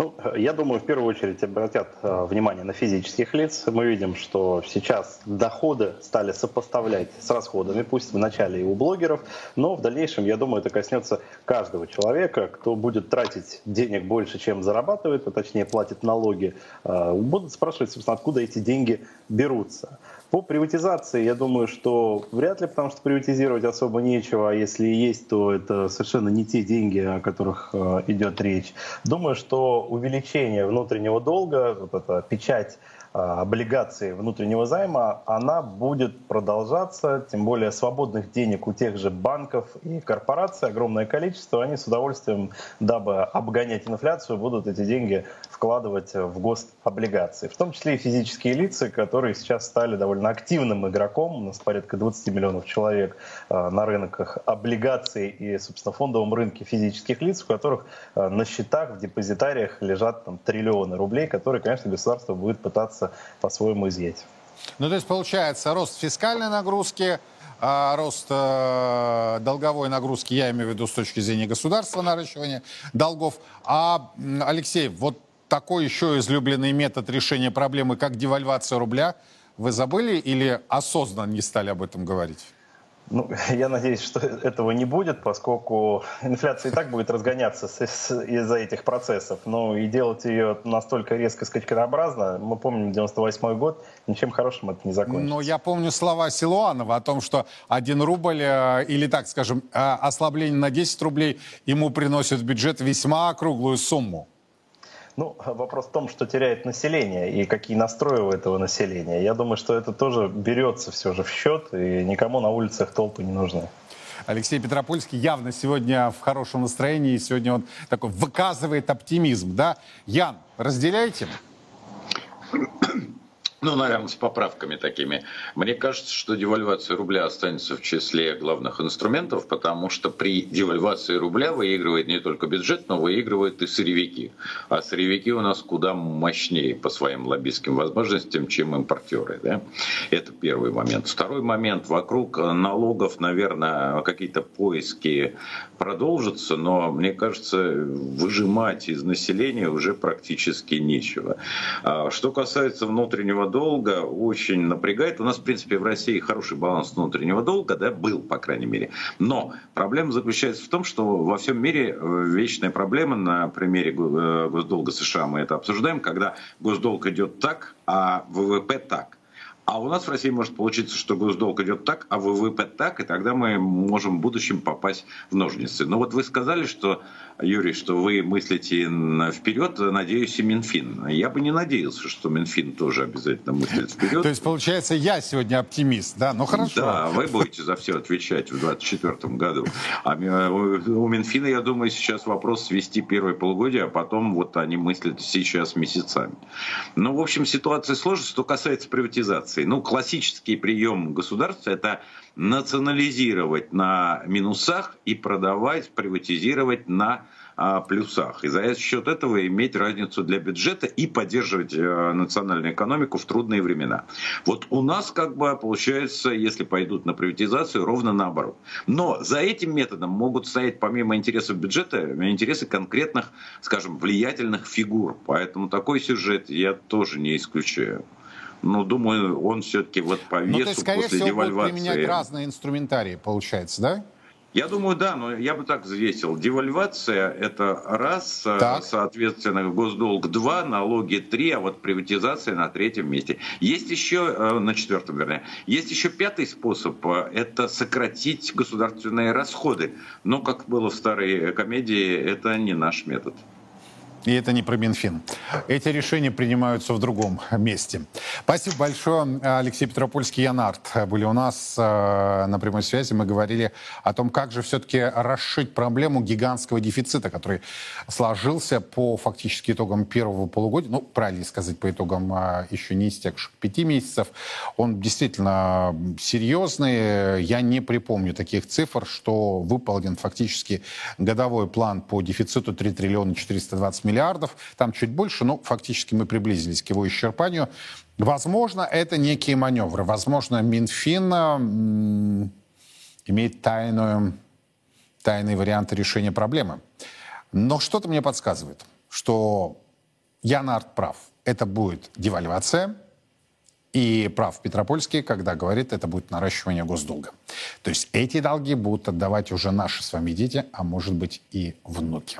Ну, я думаю, в первую очередь обратят э, внимание на физических лиц. Мы видим, что сейчас доходы стали сопоставлять с расходами, пусть вначале и у блогеров, но в дальнейшем, я думаю, это коснется каждого человека, кто будет тратить денег больше, чем зарабатывает, а точнее платит налоги, э, будут спрашивать, собственно, откуда эти деньги берутся. По приватизации, я думаю, что вряд ли, потому что приватизировать особо нечего, а если и есть, то это совершенно не те деньги, о которых э, идет речь. Думаю, что увеличение внутреннего долга, вот эта печать облигаций внутреннего займа, она будет продолжаться, тем более свободных денег у тех же банков и корпораций огромное количество, они с удовольствием, дабы обгонять инфляцию, будут эти деньги вкладывать в гособлигации. В том числе и физические лица, которые сейчас стали довольно активным игроком, у нас порядка 20 миллионов человек а, на рынках облигаций и, собственно, фондовом рынке физических лиц, у которых а, на счетах в депозитариях лежат там, триллионы рублей, которые, конечно, государство будет пытаться пытаться по-своему изъять. Ну, то есть получается рост фискальной нагрузки, а рост э, долговой нагрузки, я имею в виду с точки зрения государства наращивания долгов. А, Алексей, вот такой еще излюбленный метод решения проблемы, как девальвация рубля, вы забыли или осознанно не стали об этом говорить? Ну, я надеюсь, что этого не будет, поскольку инфляция и так будет разгоняться из-за этих процессов. Ну и делать ее настолько резко скачкообразно, мы помним 98 год, ничем хорошим это не закончится. Но я помню слова Силуанова о том, что один рубль, э, или так скажем, э, ослабление на 10 рублей ему приносит в бюджет весьма круглую сумму. Ну, вопрос в том, что теряет население и какие настрои у этого населения. Я думаю, что это тоже берется все же в счет, и никому на улицах толпы не нужны. Алексей Петропольский явно сегодня в хорошем настроении, сегодня он такой выказывает оптимизм, да? Ян, разделяете? Ну, наверное, с поправками такими. Мне кажется, что девальвация рубля останется в числе главных инструментов, потому что при девальвации рубля выигрывает не только бюджет, но выигрывают и сырьевики. А сырьевики у нас куда мощнее по своим лоббистским возможностям, чем импортеры. Да? Это первый момент. Второй момент. Вокруг налогов, наверное, какие-то поиски продолжатся, но, мне кажется, выжимать из населения уже практически нечего. А что касается внутреннего долга очень напрягает. У нас, в принципе, в России хороший баланс внутреннего долга, да, был, по крайней мере. Но проблема заключается в том, что во всем мире э, вечная проблема на примере э, госдолга США мы это обсуждаем, когда госдолг идет так, а ВВП так. А у нас в России может получиться, что госдолг идет так, а ВВП так, и тогда мы можем в будущем попасть в ножницы. Но вот вы сказали, что Юрий, что вы мыслите вперед, надеюсь, и Минфин. Я бы не надеялся, что Минфин тоже обязательно мыслит вперед. То есть, получается, я сегодня оптимист, да? Ну, хорошо. Да, вы будете за все отвечать в 2024 году. А у Минфина, я думаю, сейчас вопрос свести первое полугодие, а потом вот они мыслят сейчас месяцами. Ну, в общем, ситуация сложная. Что касается приватизации. Ну, классический прием государства – это национализировать на минусах и продавать, приватизировать на а, плюсах. И за счет этого иметь разницу для бюджета и поддерживать э, национальную экономику в трудные времена. Вот у нас как бы получается, если пойдут на приватизацию, ровно наоборот. Но за этим методом могут стоять помимо интересов бюджета интересы конкретных, скажем, влиятельных фигур. Поэтому такой сюжет я тоже не исключаю. Но думаю, он все-таки вот по весу ну, то есть, скорее после всего, девальвации... применять разные инструментарии, получается, да? Я думаю, да, но я бы так взвесил. Девальвация – это раз, так. соответственно, госдолг – два, налоги – три, а вот приватизация на третьем месте. Есть еще, э, на четвертом, вернее, есть еще пятый способ э, – это сократить государственные расходы. Но, как было в старой комедии, это не наш метод. И это не про Минфин. Эти решения принимаются в другом месте. Спасибо большое. Алексей Петропольский и Янарт были у нас э, на прямой связи. Мы говорили о том, как же все-таки расшить проблему гигантского дефицита, который сложился по фактически итогам первого полугодия. Ну, правильно сказать, по итогам э, еще не истекших пяти месяцев. Он действительно серьезный. Я не припомню таких цифр, что выполнен фактически годовой план по дефициту 3 триллиона 420 миллионов миллиардов, там чуть больше, но фактически мы приблизились к его исчерпанию. Возможно, это некие маневры. Возможно, Минфин имеет тайную, тайные варианты решения проблемы. Но что-то мне подсказывает, что Ян Арт прав. Это будет девальвация, и прав Петропольский, когда говорит, это будет наращивание госдолга. То есть эти долги будут отдавать уже наши с вами дети, а может быть и внуки.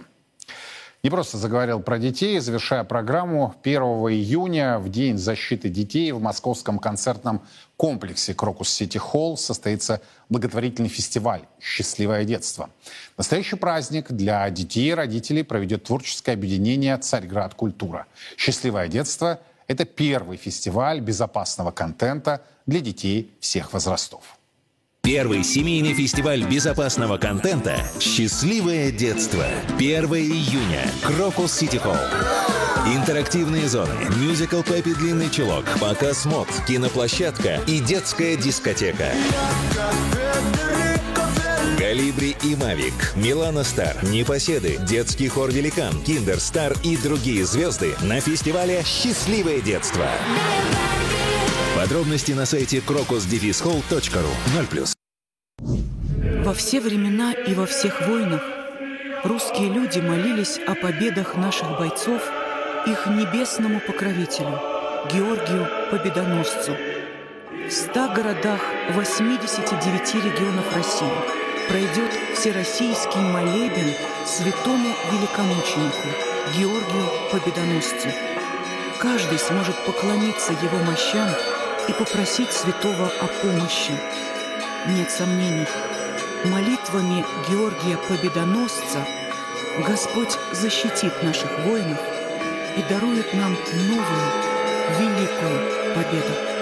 Не просто заговорил про детей, завершая программу 1 июня, в День защиты детей в московском концертном комплексе Крокус Сити Холл состоится благотворительный фестиваль «Счастливое детство». Настоящий праздник для детей и родителей проведет творческое объединение «Царьград Культура». «Счастливое детство» — это первый фестиваль безопасного контента для детей всех возрастов. Первый семейный фестиваль безопасного контента «Счастливое детство». 1 июня. Крокус Сити Холл. Интерактивные зоны, мюзикл «Пеппи Длинный чулок», показ мод, киноплощадка и детская дискотека. Калибри и Мавик, Милана Стар, Непоседы, детский хор «Великан», Киндер Стар и другие звезды на фестивале «Счастливое детство». Подробности на сайте crocusdefishall.ru 0+. Во все времена и во всех войнах русские люди молились о победах наших бойцов их небесному покровителю, Георгию Победоносцу. В 100 городах 89 регионов России пройдет всероссийский молебен святому великомученику Георгию Победоносцу. Каждый сможет поклониться его мощам – и попросить святого о помощи. Нет сомнений, молитвами Георгия Победоносца Господь защитит наших воинов и дарует нам новую великую победу.